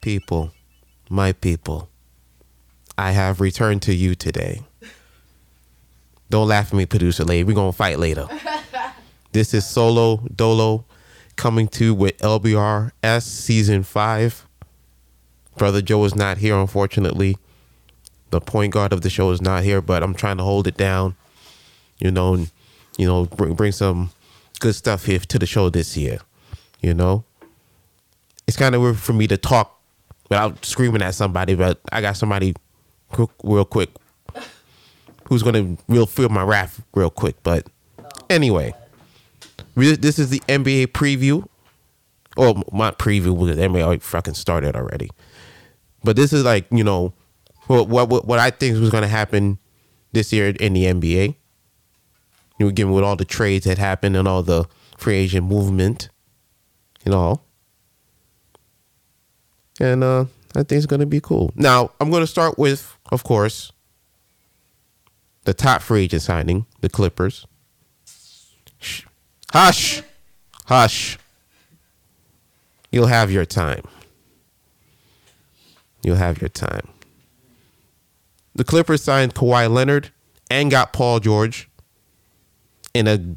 people, my people, I have returned to you today. Don't laugh at me, producer lady. We're gonna fight later. this is Solo Dolo coming to you with LBRS season five. Brother Joe is not here, unfortunately. The point guard of the show is not here, but I'm trying to hold it down. You know, and, you know, bring bring some good stuff here to the show this year. You know, it's kind of weird for me to talk without screaming at somebody, but I got somebody real quick who's gonna real feel my wrath real quick. But anyway, this is the NBA preview. Or my preview because NBA already fucking started already. But this is like you know what what what, I think was gonna happen this year in the NBA. You know, given with all the trades that happened and all the free agent movement, you know. And uh, I think it's gonna be cool. Now I'm gonna start with, of course, the top free agent signing, the Clippers. Shh. Hush, hush. You'll have your time. You'll have your time. The Clippers signed Kawhi Leonard and got Paul George in a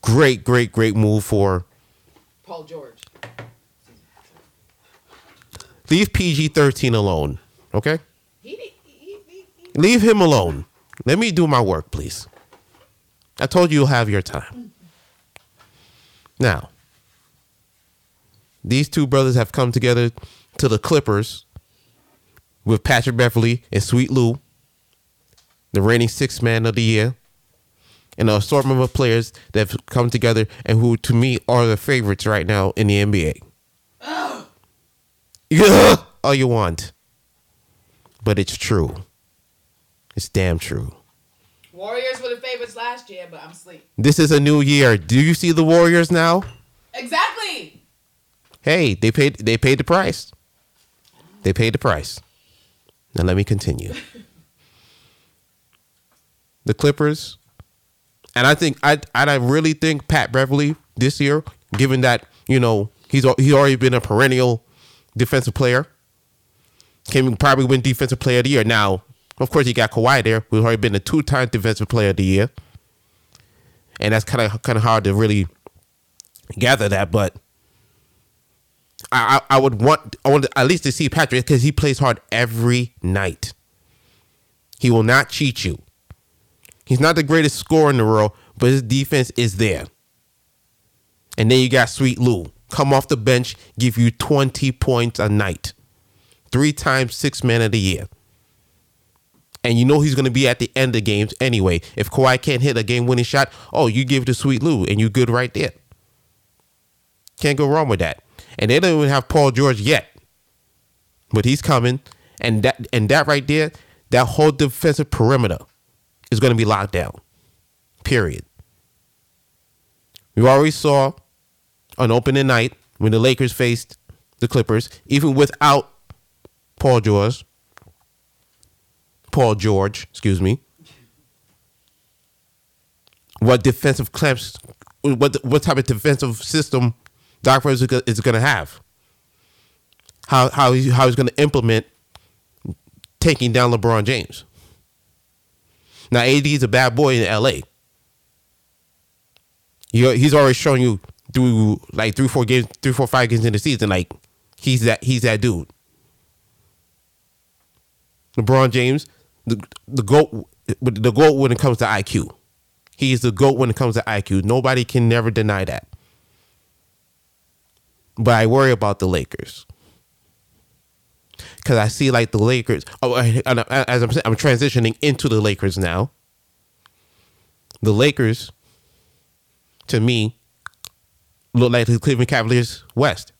great, great, great move for Paul George. Leave PG 13 alone. Okay? Leave him alone. Let me do my work, please. I told you you'll have your time. Now, these two brothers have come together to the Clippers with Patrick Beverley and Sweet Lou, the reigning sixth man of the year, and an assortment of players that have come together and who, to me, are the favorites right now in the NBA. Yeah, all you want. But it's true. It's damn true. Warriors were the favorites last year, but I'm asleep. This is a new year. Do you see the Warriors now? Exactly. Hey, they paid they paid the price. They paid the price. Now let me continue. the Clippers, and I think I and I really think Pat Beverley this year, given that you know he's he's already been a perennial defensive player, can probably win defensive player of the year. Now, of course, you got Kawhi there, who's already been a two time defensive player of the year, and that's kind of kind of hard to really gather that, but. I, I I would want I want at least to see Patrick because he plays hard every night. He will not cheat you. He's not the greatest scorer in the world, but his defense is there. And then you got Sweet Lou come off the bench, give you twenty points a night, three times six man of the year. And you know he's going to be at the end of games anyway. If Kawhi can't hit a game winning shot, oh, you give to Sweet Lou and you good right there. Can't go wrong with that. And they don't even have Paul George yet. But he's coming. And that and that right there, that whole defensive perimeter is going to be locked down. Period. We already saw on opening night when the Lakers faced the Clippers, even without Paul George. Paul George, excuse me. What defensive clamps what what type of defensive system Doc Rivers is going to have. How how he, how he's going to implement taking down LeBron James. Now AD is a bad boy in LA. He, he's already shown you through like three four games, three four five games in the season, like he's that he's that dude. LeBron James, the the goat, the goat when it comes to IQ. He's the goat when it comes to IQ. Nobody can never deny that. But I worry about the Lakers because I see like the Lakers. Oh, and as I'm I'm transitioning into the Lakers now. The Lakers, to me, look like the Cleveland Cavaliers West.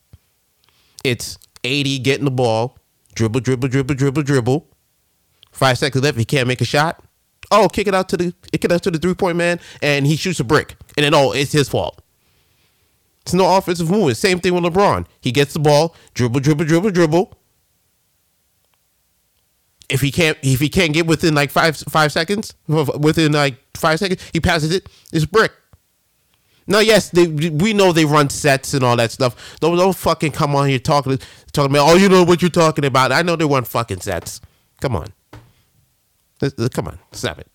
It's AD getting the ball, dribble, dribble, dribble, dribble, dribble. Five seconds left, he can't make a shot. Oh, kick it out to the kick it out to the three point man, and he shoots a brick, and then oh, it's his fault. It's no offensive movement. Same thing with LeBron. He gets the ball, dribble, dribble, dribble, dribble. If he can't, if he can't get within like five five seconds, within like five seconds, he passes it. It's brick. No, yes, they, we know they run sets and all that stuff. Don't, don't fucking come on here talking talking about. Oh, you know what you're talking about. I know they run fucking sets. Come on, come on, stop it.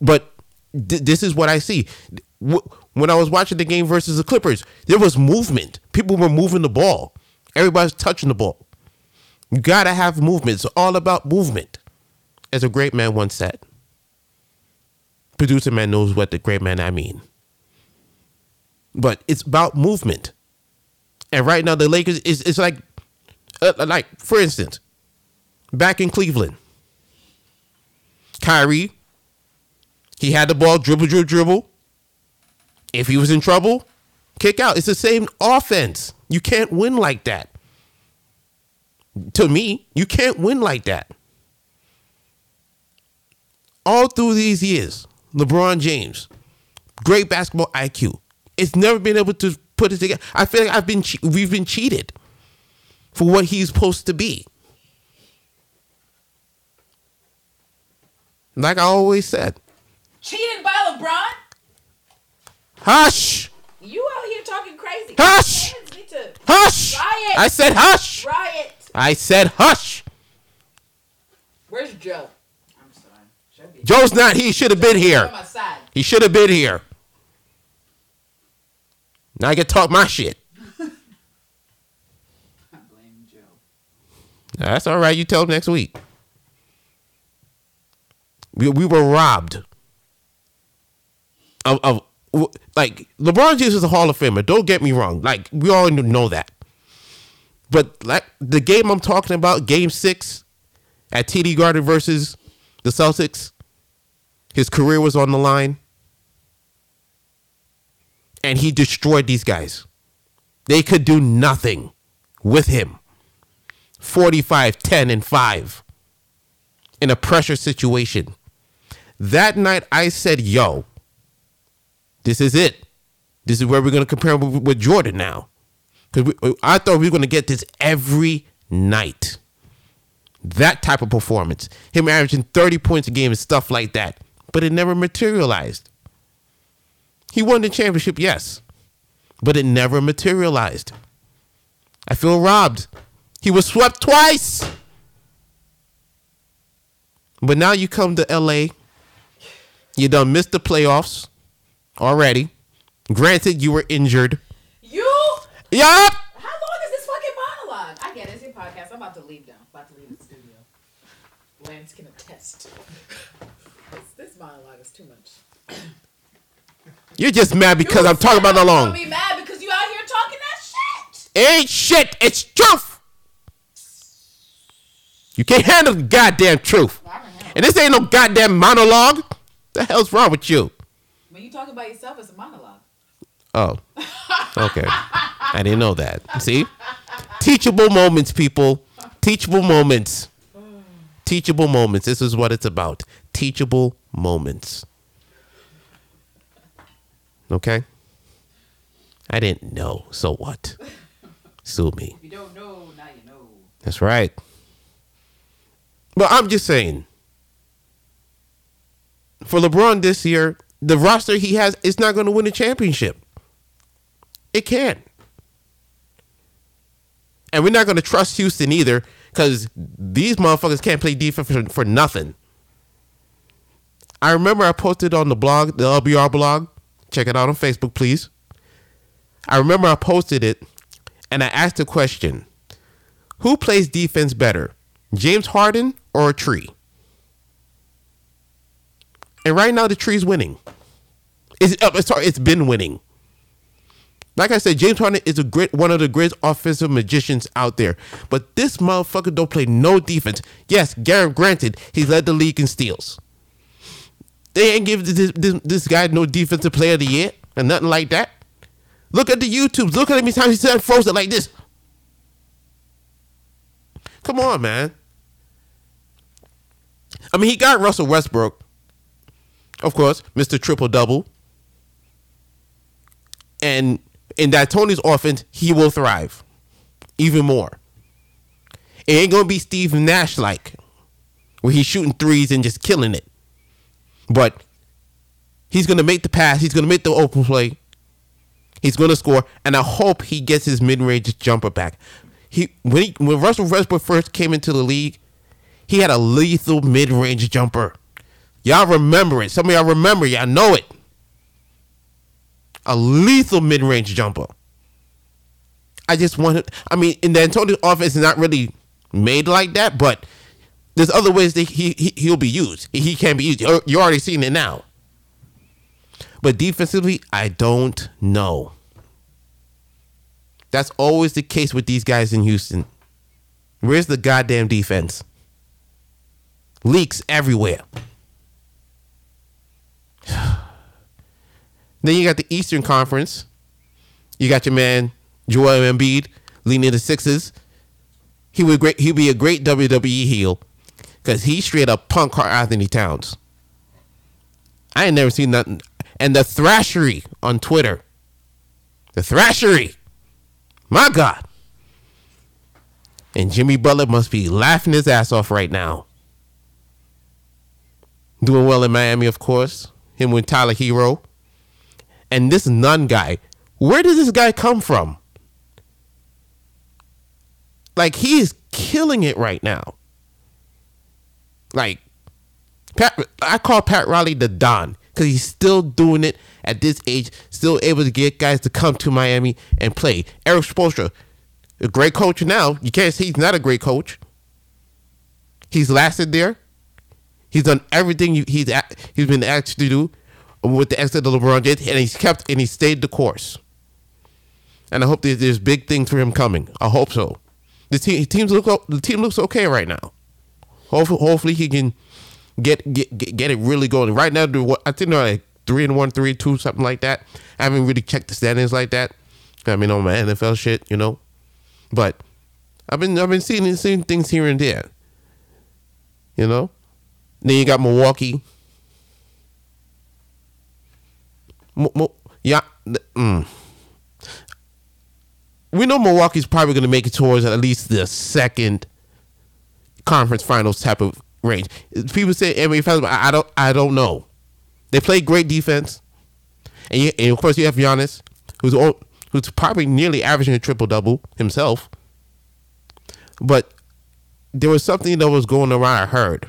But th- this is what I see. When I was watching the game versus the Clippers, there was movement. People were moving the ball. Everybody's touching the ball. You gotta have movement. It's all about movement. As a great man once said. Producer man knows what the great man I mean. But it's about movement. And right now the Lakers is it's like uh, like for instance, back in Cleveland, Kyrie, he had the ball, dribble, dribble, dribble. If he was in trouble, kick out. It's the same offense. You can't win like that. To me, you can't win like that. All through these years, LeBron James, great basketball IQ. It's never been able to put it together. I feel like I've been che- we've been cheated for what he's supposed to be. Like I always said, Cheated by LeBron? hush, You out here talking crazy. Hush! Fans need to hush. Riot. I said hush. riot. I said hush. Where's Joe? I'm sorry. Joe's not. He should have been here. He should have been here. Now I get to talk my shit. I blame Joe. That's all right. You tell him next week. We, we were robbed of, of like LeBron James is a Hall of Famer. Don't get me wrong. Like we all know that. But like the game I'm talking about, Game Six at TD Garden versus the Celtics, his career was on the line, and he destroyed these guys. They could do nothing with him. 45, 10, and 5 in a pressure situation. That night, I said, yo, this is it. This is where we're going to compare with, Jordan now. Because I thought we were going to get this every night. That type of performance. Him averaging 30 points a game and stuff like that. But it never materialized. He won the championship, yes. But it never materialized. I feel robbed. He was swept twice. But now you come to LA. You done missed the playoffs already. Granted, you were injured. You? Yup. How long is this fucking monologue? I get it. It's your podcast. I'm about to leave now. about to leave the studio. Lance can attest. this, this monologue is too much. You're just mad because You I'm talking about the long. be mad because you out here talking that shit. It ain't shit. It's truth. You can't handle the goddamn truth. I don't know. And this ain't no goddamn monologue. The hell's wrong with you? When you talk about yourself, it's a monologue. Oh. Okay. I didn't know that. See? Teachable moments, people. Teachable moments. Mm. Teachable moments. This is what it's about. Teachable moments. Okay? I didn't know. So what? Sue me. If you don't know, now you know. That's right. But I'm just saying, for LeBron this year, the roster he has is not going to win a championship. It can't. And we're not going to trust Houston either because these motherfuckers can't play defense for, for nothing. I remember I posted on the blog, the LBR blog. Check it out on Facebook, please. I remember I posted it and I asked the question who plays defense better, James Harden or a tree? And right now, the tree's winning. It's, uh, sorry, it's been winning. Like I said, James Harden is a great one of the greatest offensive magicians out there. But this motherfucker don't play no defense. Yes, Garrett, granted, he led the league in steals. They ain't give this, this, this guy no defensive player of the year and nothing like that. Look at the YouTubes. Look at how many times he said frozen like this. Come on, man. I mean, he got Russell Westbrook, of course, Mr. Triple Double. And in D'Antoni's offense, he will thrive even more. It ain't gonna be Steve Nash like, where he's shooting threes and just killing it. But he's gonna make the pass, he's gonna make the open play, He's going to score, and I hope he gets his mid-range jumper back. He when he when Russell Westbrook first came into the league, he had a lethal mid-range jumper. Y'all remember it. Some of y'all remember. Y'all know it. A lethal mid-range jumper. I just wanted. I mean, in the D'Antoni offense is not really made like that, but there's other ways that he, he he'll be used. He can be used. You're, already seeing it now. But defensively, I don't know. That's always the case with these guys in Houston. Where's the goddamn defense? Leaks everywhere. then you got the Eastern Conference. You got your man Joel Embiid leading the sixes. He would great. He'd be a great WWE heel because he straight up punk Karl-Anthony Towns. I ain't never seen nothing. And the Thrashery on Twitter. The Thrashery. My God. And Jimmy Butler must be laughing his ass off right now. Doing well in Miami, of course. Him with Tyler Herro. And this Nunn guy. Where did this guy come from? Like he is killing it right now. Like Pat, I call Pat Riley the Don because he's still doing it at this age, still able to get guys to come to Miami and play. Erik Spoelstra, a great coach now. You can't say he's not a great coach. He's lasted there. He's done everything he's he's been asked to do with the exit of LeBron James, and he's kept and he stayed the course. And I hope there's, there's big things for him coming. I hope so. The team teams look the team looks okay right now. Hopefully, hopefully he can get get get it really going. Right now, I think they're like three and one, three and two, something like that. I haven't really checked the standings like that. I mean, on my NFL shit, you know. But I've been I've been seeing seeing things here and there. You know. Then you got Milwaukee. Yeah. Mm we know Milwaukee's probably going to make it towards at least the second conference finals type of range. People say NBA finals, but I don't. I don't know. They play great defense, and, you, and of course you have Giannis, who's who's probably nearly averaging a triple double himself. But there was something that was going around. I heard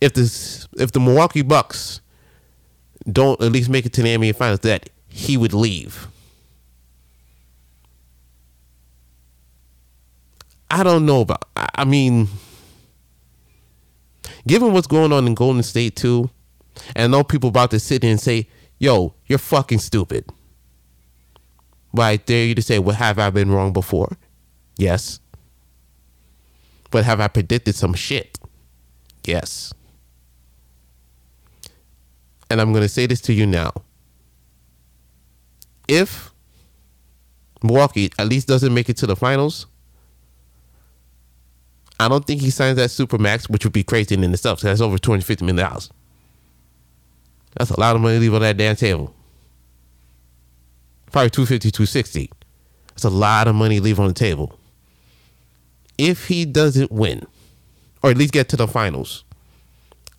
if this if the Milwaukee Bucks don't at least make it to the NBA finals, that he would leave. I don't know about. I mean, given what's going on in Golden State too, and know people about to sit there and say, "Yo, you're fucking stupid." I dare you to say, "Well, have I been wrong before?" Yes. But have I predicted some shit? Yes. And I'm going to say this to you now. If Milwaukee at least doesn't make it to the finals, I don't think he signs that super max, which would be crazy in itself. So that's over two hundred fifty million dollars. That's a lot of money to leave on that damn table. Probably 250, 260. That's a lot of money to leave on the table. If he doesn't win, or at least get to the finals,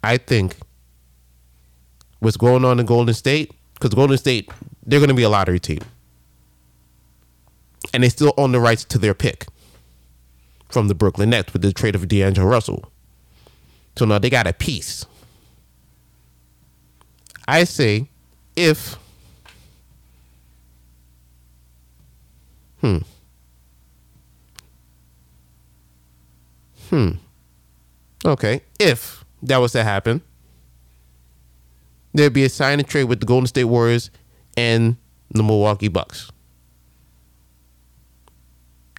I think what's going on in Golden State, because Golden State, they're going to be a lottery team. And they still own the rights to their pick from the Brooklyn Nets with the trade of D'Angelo Russell. So now they got a piece. I say if hmm hmm okay if that was to happen there'd be a sign and trade with the Golden State Warriors and the Milwaukee Bucks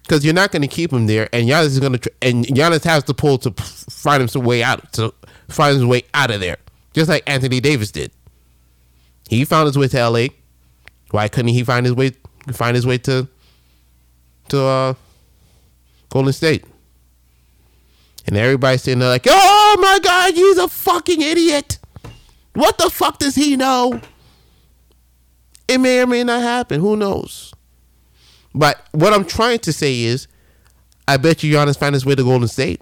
because you're not going to keep him there, and Giannis is going to, and Giannis has to pull to find him some way out, to find his way out of there, just like Anthony Davis did. He found his way to L.A. Why couldn't he find his way, find his way to, to uh, Golden State? And everybody's sitting there like, "Oh my God, he's a fucking idiot! What the fuck does he know?" It may or may not happen. Who knows? But what I'm trying to say is, I bet you Giannis find his way to Golden State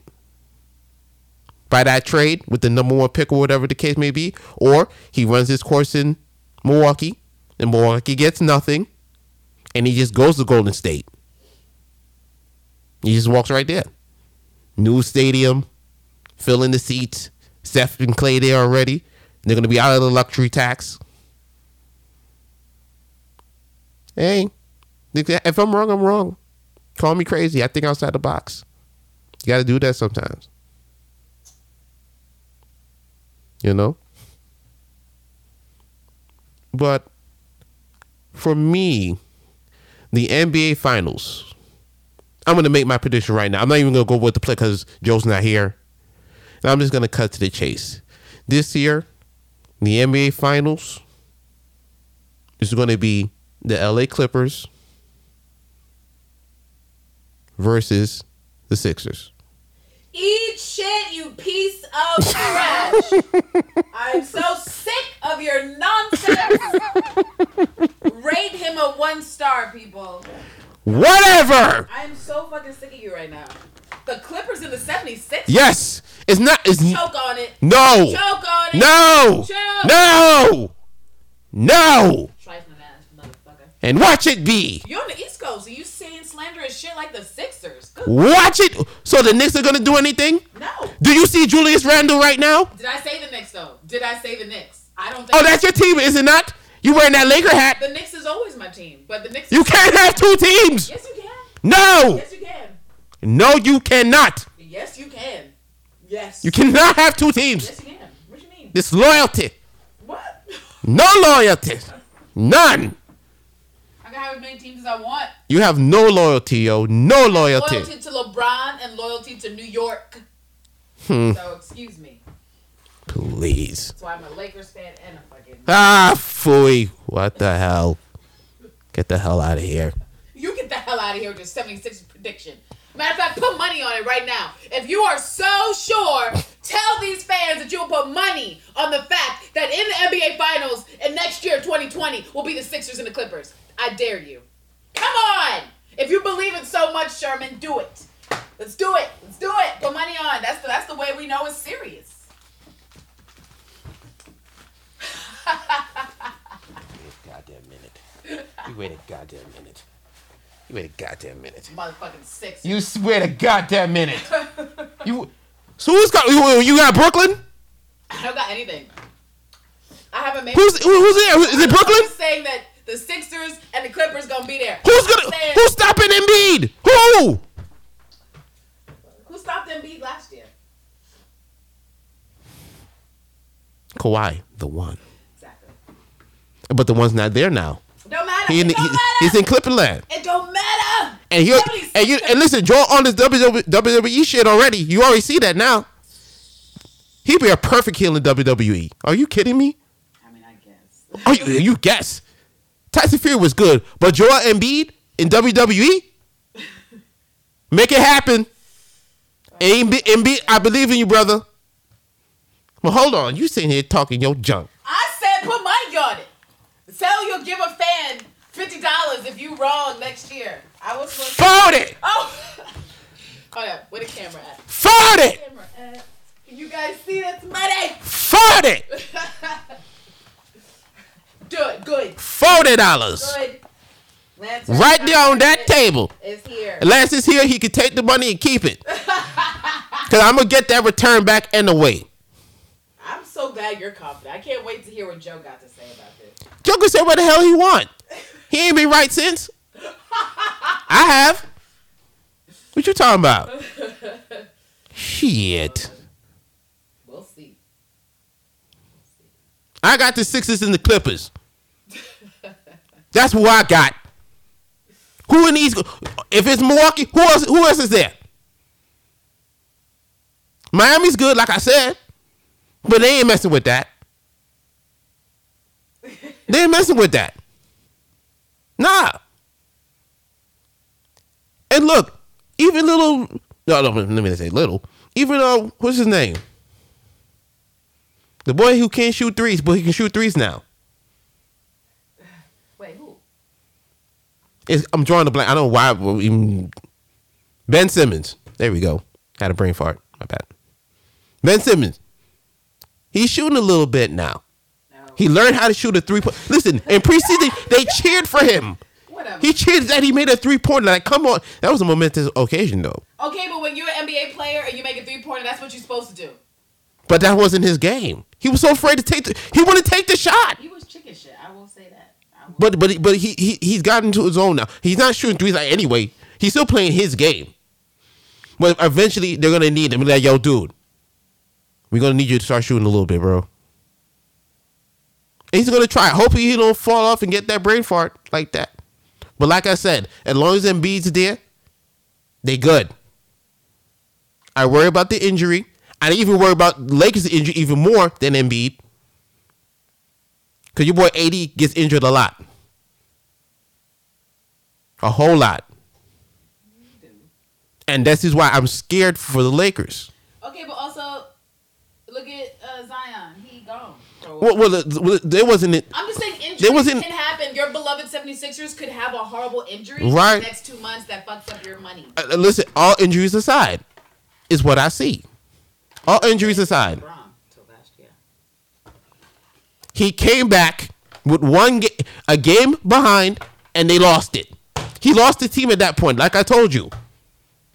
by that trade with the number one pick or whatever the case may be, or he runs his course in Milwaukee and Milwaukee gets nothing, and he just goes to Golden State. He just walks right there. New stadium, filling the seats. Steph and Clay there already. They're gonna be out of the luxury tax. Hey, if I'm wrong, I'm wrong. Call me crazy. I think outside the box. You got to do that sometimes. You know? But for me, the NBA Finals, I'm going to make my prediction right now. I'm not even going to go with the play because Joe's not here. And I'm just going to cut to the chase. This year, the NBA Finals is going to be the LA Clippers versus the Sixers. Eat shit, you piece of trash. I'm so sick of your nonsense. Rate him a one star, people. Whatever. I'm so fucking sick of you right now. The Clippers in the 76? Yes. It's not. It's Choke on it. no. Choke on it. No. Choke. No. No. Trifling. And watch it be. You're on the East Coast, and you saying slanderous shit like the Sixers. Good. Watch it. So the Knicks are gonna do anything? No. Do you see Julius Randle right now? Did I say the Knicks, though? Did I say the Knicks? I don't think. Oh, that's your team, is it not? You wearing that Laker hat? The Knicks is always my team, but the Knicks. You can't have two teams. Yes, you can. No. Yes, you can. No, you cannot. Yes, you can. Yes. You cannot have two teams. Yes, you can. What you mean? This loyalty. What? No loyalty. None. I can have as many teams as I want. You have no loyalty, yo. No loyalty. Loyalty to LeBron and loyalty to New York. Hmm. So excuse me. Please. That's why I'm a Lakers fan and a fucking. Ah, fooey. What the hell? Get the hell out of here. You get the hell out of here with your 76 prediction. Matter of fact, put money on it right now. If you are so sure, tell these fans that you'll put money on the fact that in the NBA Finals in next year, 2020, will be the Sixers and the Clippers. I dare you. Come on! If you believe it so much, Sherman, do it. Let's do it. Let's do it. Put money on. That's the, that's the way we know it's serious. Wait a goddamn minute. You wait a goddamn minute. You wait a goddamn minute. Motherfucking Sixers. You wait a goddamn minute. You. So who's got you? You got Brooklyn? I don't got anything. I haven't made. Who's who's there? Is it Brooklyn? I'm saying that the Sixers and the Clippers gonna be there. Who's gonna? saying- Who's stopping Embiid? Who? Who stopped beat last year? Kawhi, the one. Exactly. But the one's not there now. Don't matter. He, it don't matter. he's in Clipperland. it don't matter. And you and you and listen, Joel on this WWE, shit already. You already see that now. He'd be a perfect heel in WWE. Are you kidding me? I mean, I guess. Oh, you, you guess. Tyson Fury was good, but Joel Embiid in WWE, make it happen. Embiid, Embiid, I believe in you, brother. Well, hold on. You sitting here talking your junk. I said put money on it. Tell you'll give a fan fifty dollars if you wrong next year. I was supposed to. Fold it. Oh. Hold up. Where the camera at? It. Camera at. Can you guys see that's money? Fold it. Good. Forty dollars. Good. Lance Right there on that table. It's here. Lance is here. He can take the money and keep it. Cause I'm gonna get that return back anyway. I'm so glad you're confident. I can't wait to hear what Joe got to say about this. Joe can say what the hell he want. He ain't been right since. I have. What you talking about? Shit. We'll see. I got the Sixers and the Clippers. That's who I got. Who in these? If it's Milwaukee, who else? Who else is there? Miami's good, like I said, but they ain't messing with that. They ain't messing with that. Nah. And look, even little. No, no, let me say little. Even uh, what's his name? The boy who can't shoot threes, but he can shoot threes now. Wait, who? It's, I'm drawing the blank. I don't know why. even- Ben Simmons. There we go. Had a brain fart. My bad. Ben Simmons. He's shooting a little bit now. No, He learned how to shoot a three point. Listen, in preseason they cheered for him. Whatever. He cheered that he made a three pointer. Like, come on, that was a momentous occasion though. okay, but when you're an NBA player and you make a three pointer, that's what you're supposed to do. But that wasn't his game. He was so afraid to take the. He wouldn't take the shot. He was chicken shit. I will say that. But but but he he he's gotten into his own now. He's not shooting threes like anyway. He's still playing his game. But eventually they're gonna need him. Like, yo, dude, we're gonna need you to start shooting a little bit, bro. And he's gonna try. Hopefully he don't fall off and get that brain fart like that. But like I said, as long as Embiid's there, they good. I worry about the injury. I even worry about Lakers' injury even more than Embiid. Cause your boy AD gets injured a lot. A whole lot. And this is why I'm scared for the Lakers. Okay, but also look at uh, Zion. He gone. for a while. Well, well, uh, well, there wasn't it. I'm just saying injuries There wasn't- can happen. Your beloved 76ers could have a horrible injury Right. in the next two months that fucks up your money. uh, Listen, all injuries aside, is what I see. All injuries aside, LeBron till last year. he came back with one ga- a game behind, and they lost it. He lost the team at that point. Like I told you,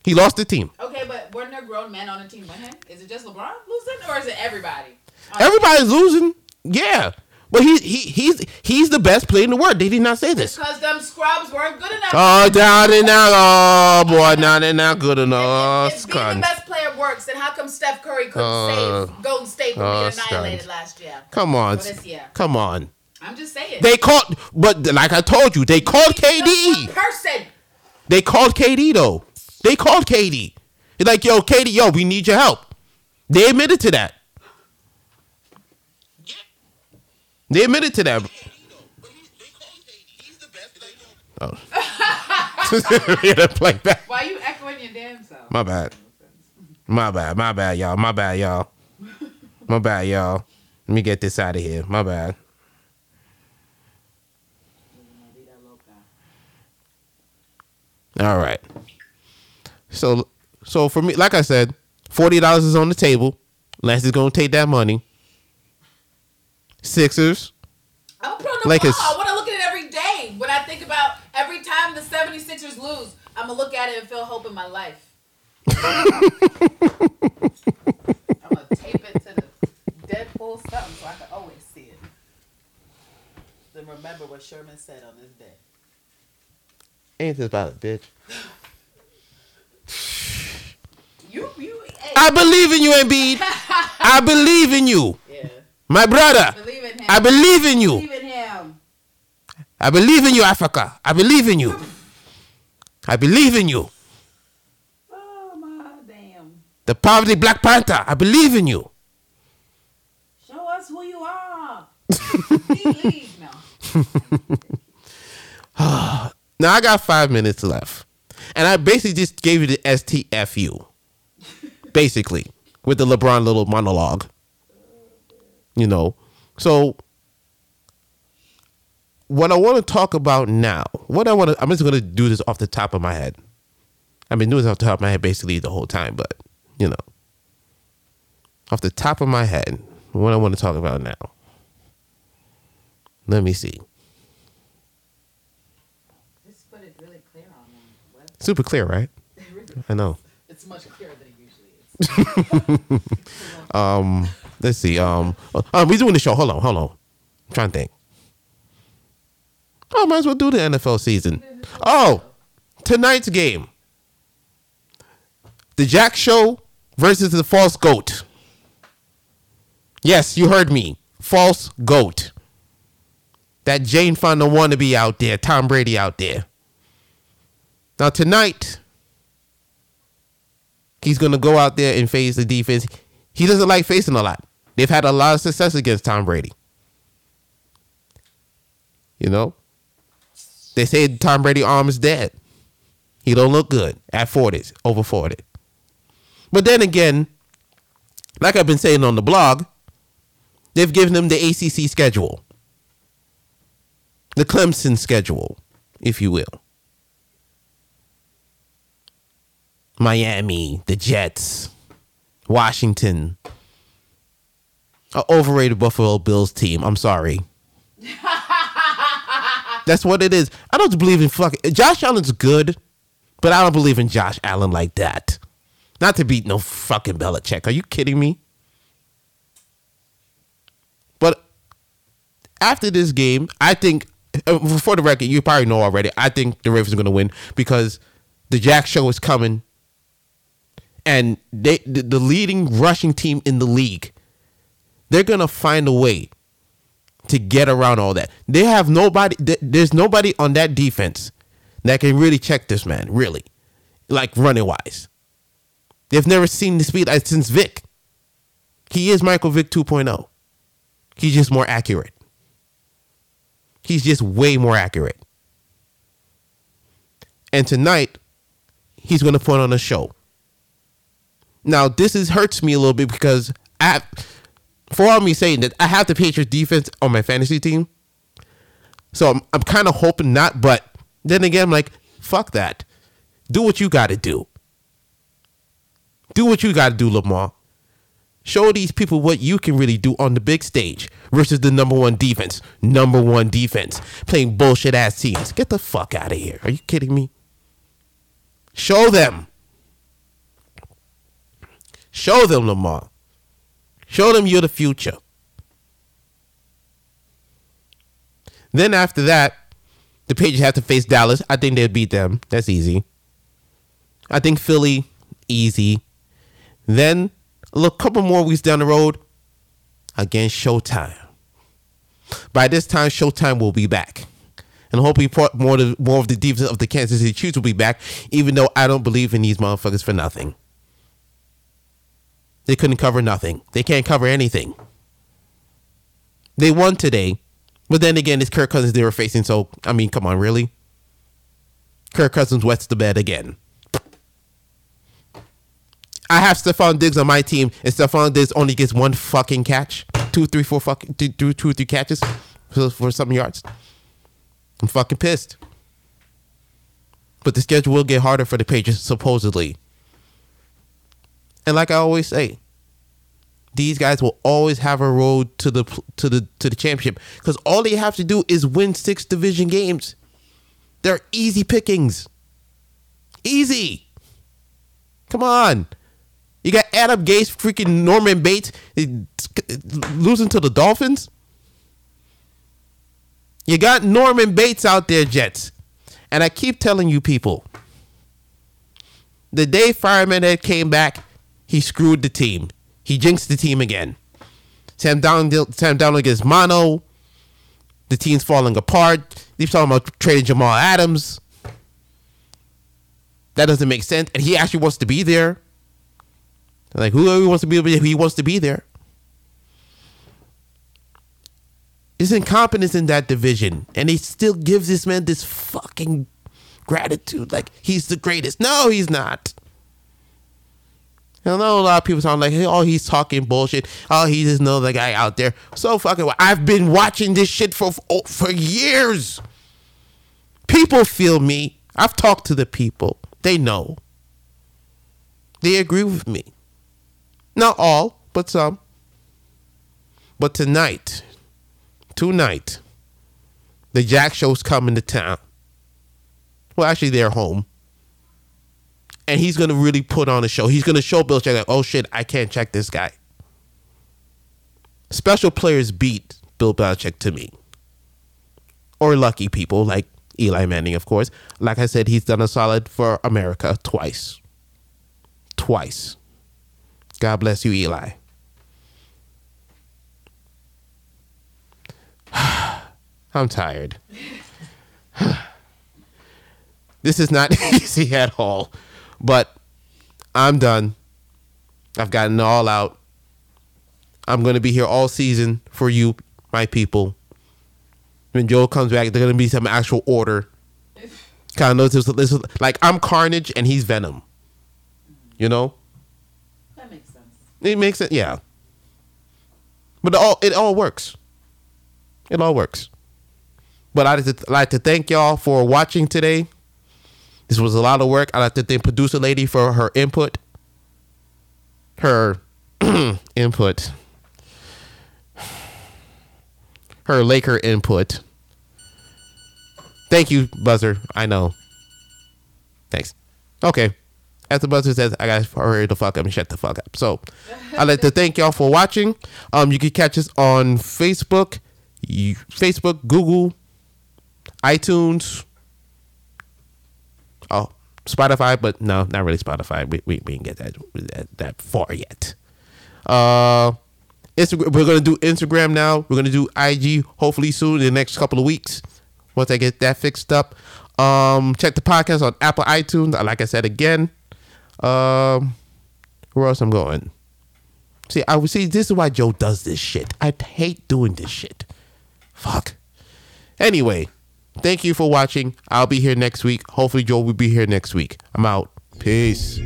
he lost the team. Okay, but weren't there grown men on the team with him? Is it just LeBron losing, or is it everybody? Everybody's losing. Yeah. But he, he he's he's the best player in the world. They did not say this. Because them scrubs weren't good enough. Oh, now they're not. Oh boy, now they're not good enough. if, if being the best player works, then how come Steph Curry couldn't Uh, save Golden State from uh, being annihilated last year? Come on, Or this year. come on. I'm just saying. They called, but like I told you, they called Just one KD. person. They called KD though. They called KD. They're like, yo, KD, yo, we need your help. They admitted to that. They admitted to that. Oh. yeah, play back. Why you echoing your damn self? My bad. My bad. My bad, y'all. My bad, y'all. My bad, y'all. Let me get this out of here. My bad. All right. So, so for me, like I said, forty dollars is on the table. Lance is gonna take that money. Sixers. I'm put the Lakers. wall. I want to look at it every day. When I think about every time the 76ers lose, I'm going to look at it and feel hope in my life. I'm going to tape it to the Deadpool something so I can always see it. Then remember what Sherman said on this day. Ain't this about it, bitch? You, you, hey. I believe in you, Embiid. I believe in you, yeah. my brother. Believe in him. I believe in you. Believe in him. I believe in you, Africa. I believe in you. I believe in you. Oh, my damn. The poverty Black Panther. I believe in you. Show us who you are. Leave now. Now I got five minutes left, and I basically just gave you the STFU, basically with the LeBron little monologue. You know, so what I want to talk about now, what I want to, I'm just going to do this off the top of my head. I've been doing this off the top of my head basically the whole time, but you know, off the top of my head, what I want to talk about now. Let me see. Just put it really clear on the web. Super clear, right? I know. It's much clearer than it usually is. Um, let's see. Um, uh, we doing the show. Hold on, hold on. I'm trying to think. Oh, might as well do the NFL season. Oh, tonight's game. The Jack Show versus the False Goat. Yes, you heard me. False Goat. That Jane Fonda wannabe out there, Tom Brady out there. Now tonight, he's gonna go out there and face the defense. He doesn't like facing a lot. They've had a lot of success against Tom Brady. You know, they say Tom Brady arm is dead. He don't look good at 40s, over 40. But then again, like I've been saying on the blog, they've given him the ACC schedule, the Clemson schedule, if you will. Miami, the Jets, Washington. An overrated Buffalo Bills team. I'm sorry. That's what it is. I don't believe in fucking Josh Allen's good, but I don't believe in Josh Allen like that. Not to beat no fucking Belichick. Are you kidding me? But after this game, I think uh, for the record, you probably know already. I think the Ravens are going to win because the Jack Show is coming, and they the, leading rushing team in the league. They're to find a way to get around all that. They have nobody. There's nobody on that defense that can really check this man. Really, like running wise. They've never seen the speed since Vic. He is Michael Vick 2.0. He's just more accurate. He's just way more accurate. And tonight, he's going to put on a show. Now, this is hurts me a little bit because I, have, for all me saying that, I have the Patriots defense on my fantasy team. So I'm, I'm kind of hoping not, but then again, I'm like, fuck that. Do what you got to do. Do what you got to do, Lamar. Show these people what you can really do on the big stage versus the number one defense. Number one defense. Playing bullshit ass teams. Get the fuck out of here. Are you kidding me? Show them. Show them, Lamar. Show them you're the future. Then after that, the Patriots have to face Dallas. I think they'll beat them. That's easy. I think Philly, easy. Then a couple more weeks down the road, against Showtime. By this time, Showtime will be back. And hopefully more, of, more of the defense of the Kansas City Chiefs will be back, even though I don't believe in these motherfuckers for nothing. They couldn't cover nothing. They can't cover anything. They won today, but then again, it's Kirk Cousins they were facing, so, I mean, come on, really? Kirk Cousins wets the bed again. I have Stefon Diggs on my team, and Stefon Diggs only gets one fucking catch, two, three, four fucking, two, two, two three catches for, for some yards. I'm fucking pissed. But the schedule will get harder for the Patriots, supposedly. And like I always say, these guys will always have a road to the to the to the championship because all they have to do is win six division games. They're easy pickings. Easy. Come on. You got Adam Gase, freaking Norman Bates losing to the Dolphins. You got Norman Bates out there, Jets. And I keep telling you people, the day Fireman Ed came back, he screwed the team. He jinxed the team again. Sam Darnold, Sam Darnold gets mono. The team's falling apart. He's talking about trading Jamal Adams. That doesn't make sense. And he actually wants to be there. Like whoever wants to be, there, he wants to be there. there. Is incompetence in that division, and he still gives this man this fucking gratitude, like he's the greatest. No, he's not. I know a lot of people sound like, hey, oh, he's talking bullshit. Oh, he's just another guy out there. So fucking. well, I've been watching this shit for oh, for years. People feel me. I've talked to the people. They know. They agree with me. Not all, but some. But tonight, tonight, the Jack Show's coming to town. Well, actually, they're home. And he's going to really put on a show. He's going to show Bill Check, like, oh shit, I can't check this guy. Special players beat Bill Belichick to me. Or lucky people like Eli Manning, of course. Like I said, he's done a solid for America twice. Twice. God bless you, Eli. I'm tired. this is not easy at all, but I'm done. I've gotten it all out. I'm going to be here all season for you, my people. When Joe comes back, there's going to be some actual order. Kind of this, this, like I'm Carnage and he's Venom. You know? That makes sense. It makes it, yeah. But it all it all works. It all works. But I'd like to thank y'all for watching today. This was a lot of work. I'd like to thank producer lady for her input. Her input. her Laker input. Thank you, Buzzer. I know. Thanks. Okay. As the buzzer says, I gotta hurry the fuck up and shut the fuck up. So I'd like to thank y'all for watching. Um, you can catch us on Facebook, Facebook, Google, iTunes, Spotify, but no, not really Spotify. We we, we didn't get that, that that far yet. Uh Instagram we're gonna do Instagram now. We're gonna do IG hopefully soon in the next couple of weeks. Once I get that fixed up. Um check the podcast on Apple iTunes. Like I said again. Um where else I'm going? See, I would see this is why Joe does this shit. I hate doing this shit. Fuck. Anyway, thank you for watching. I'll be here next week. Hopefully Joel will be here next week. I'm out. Peace.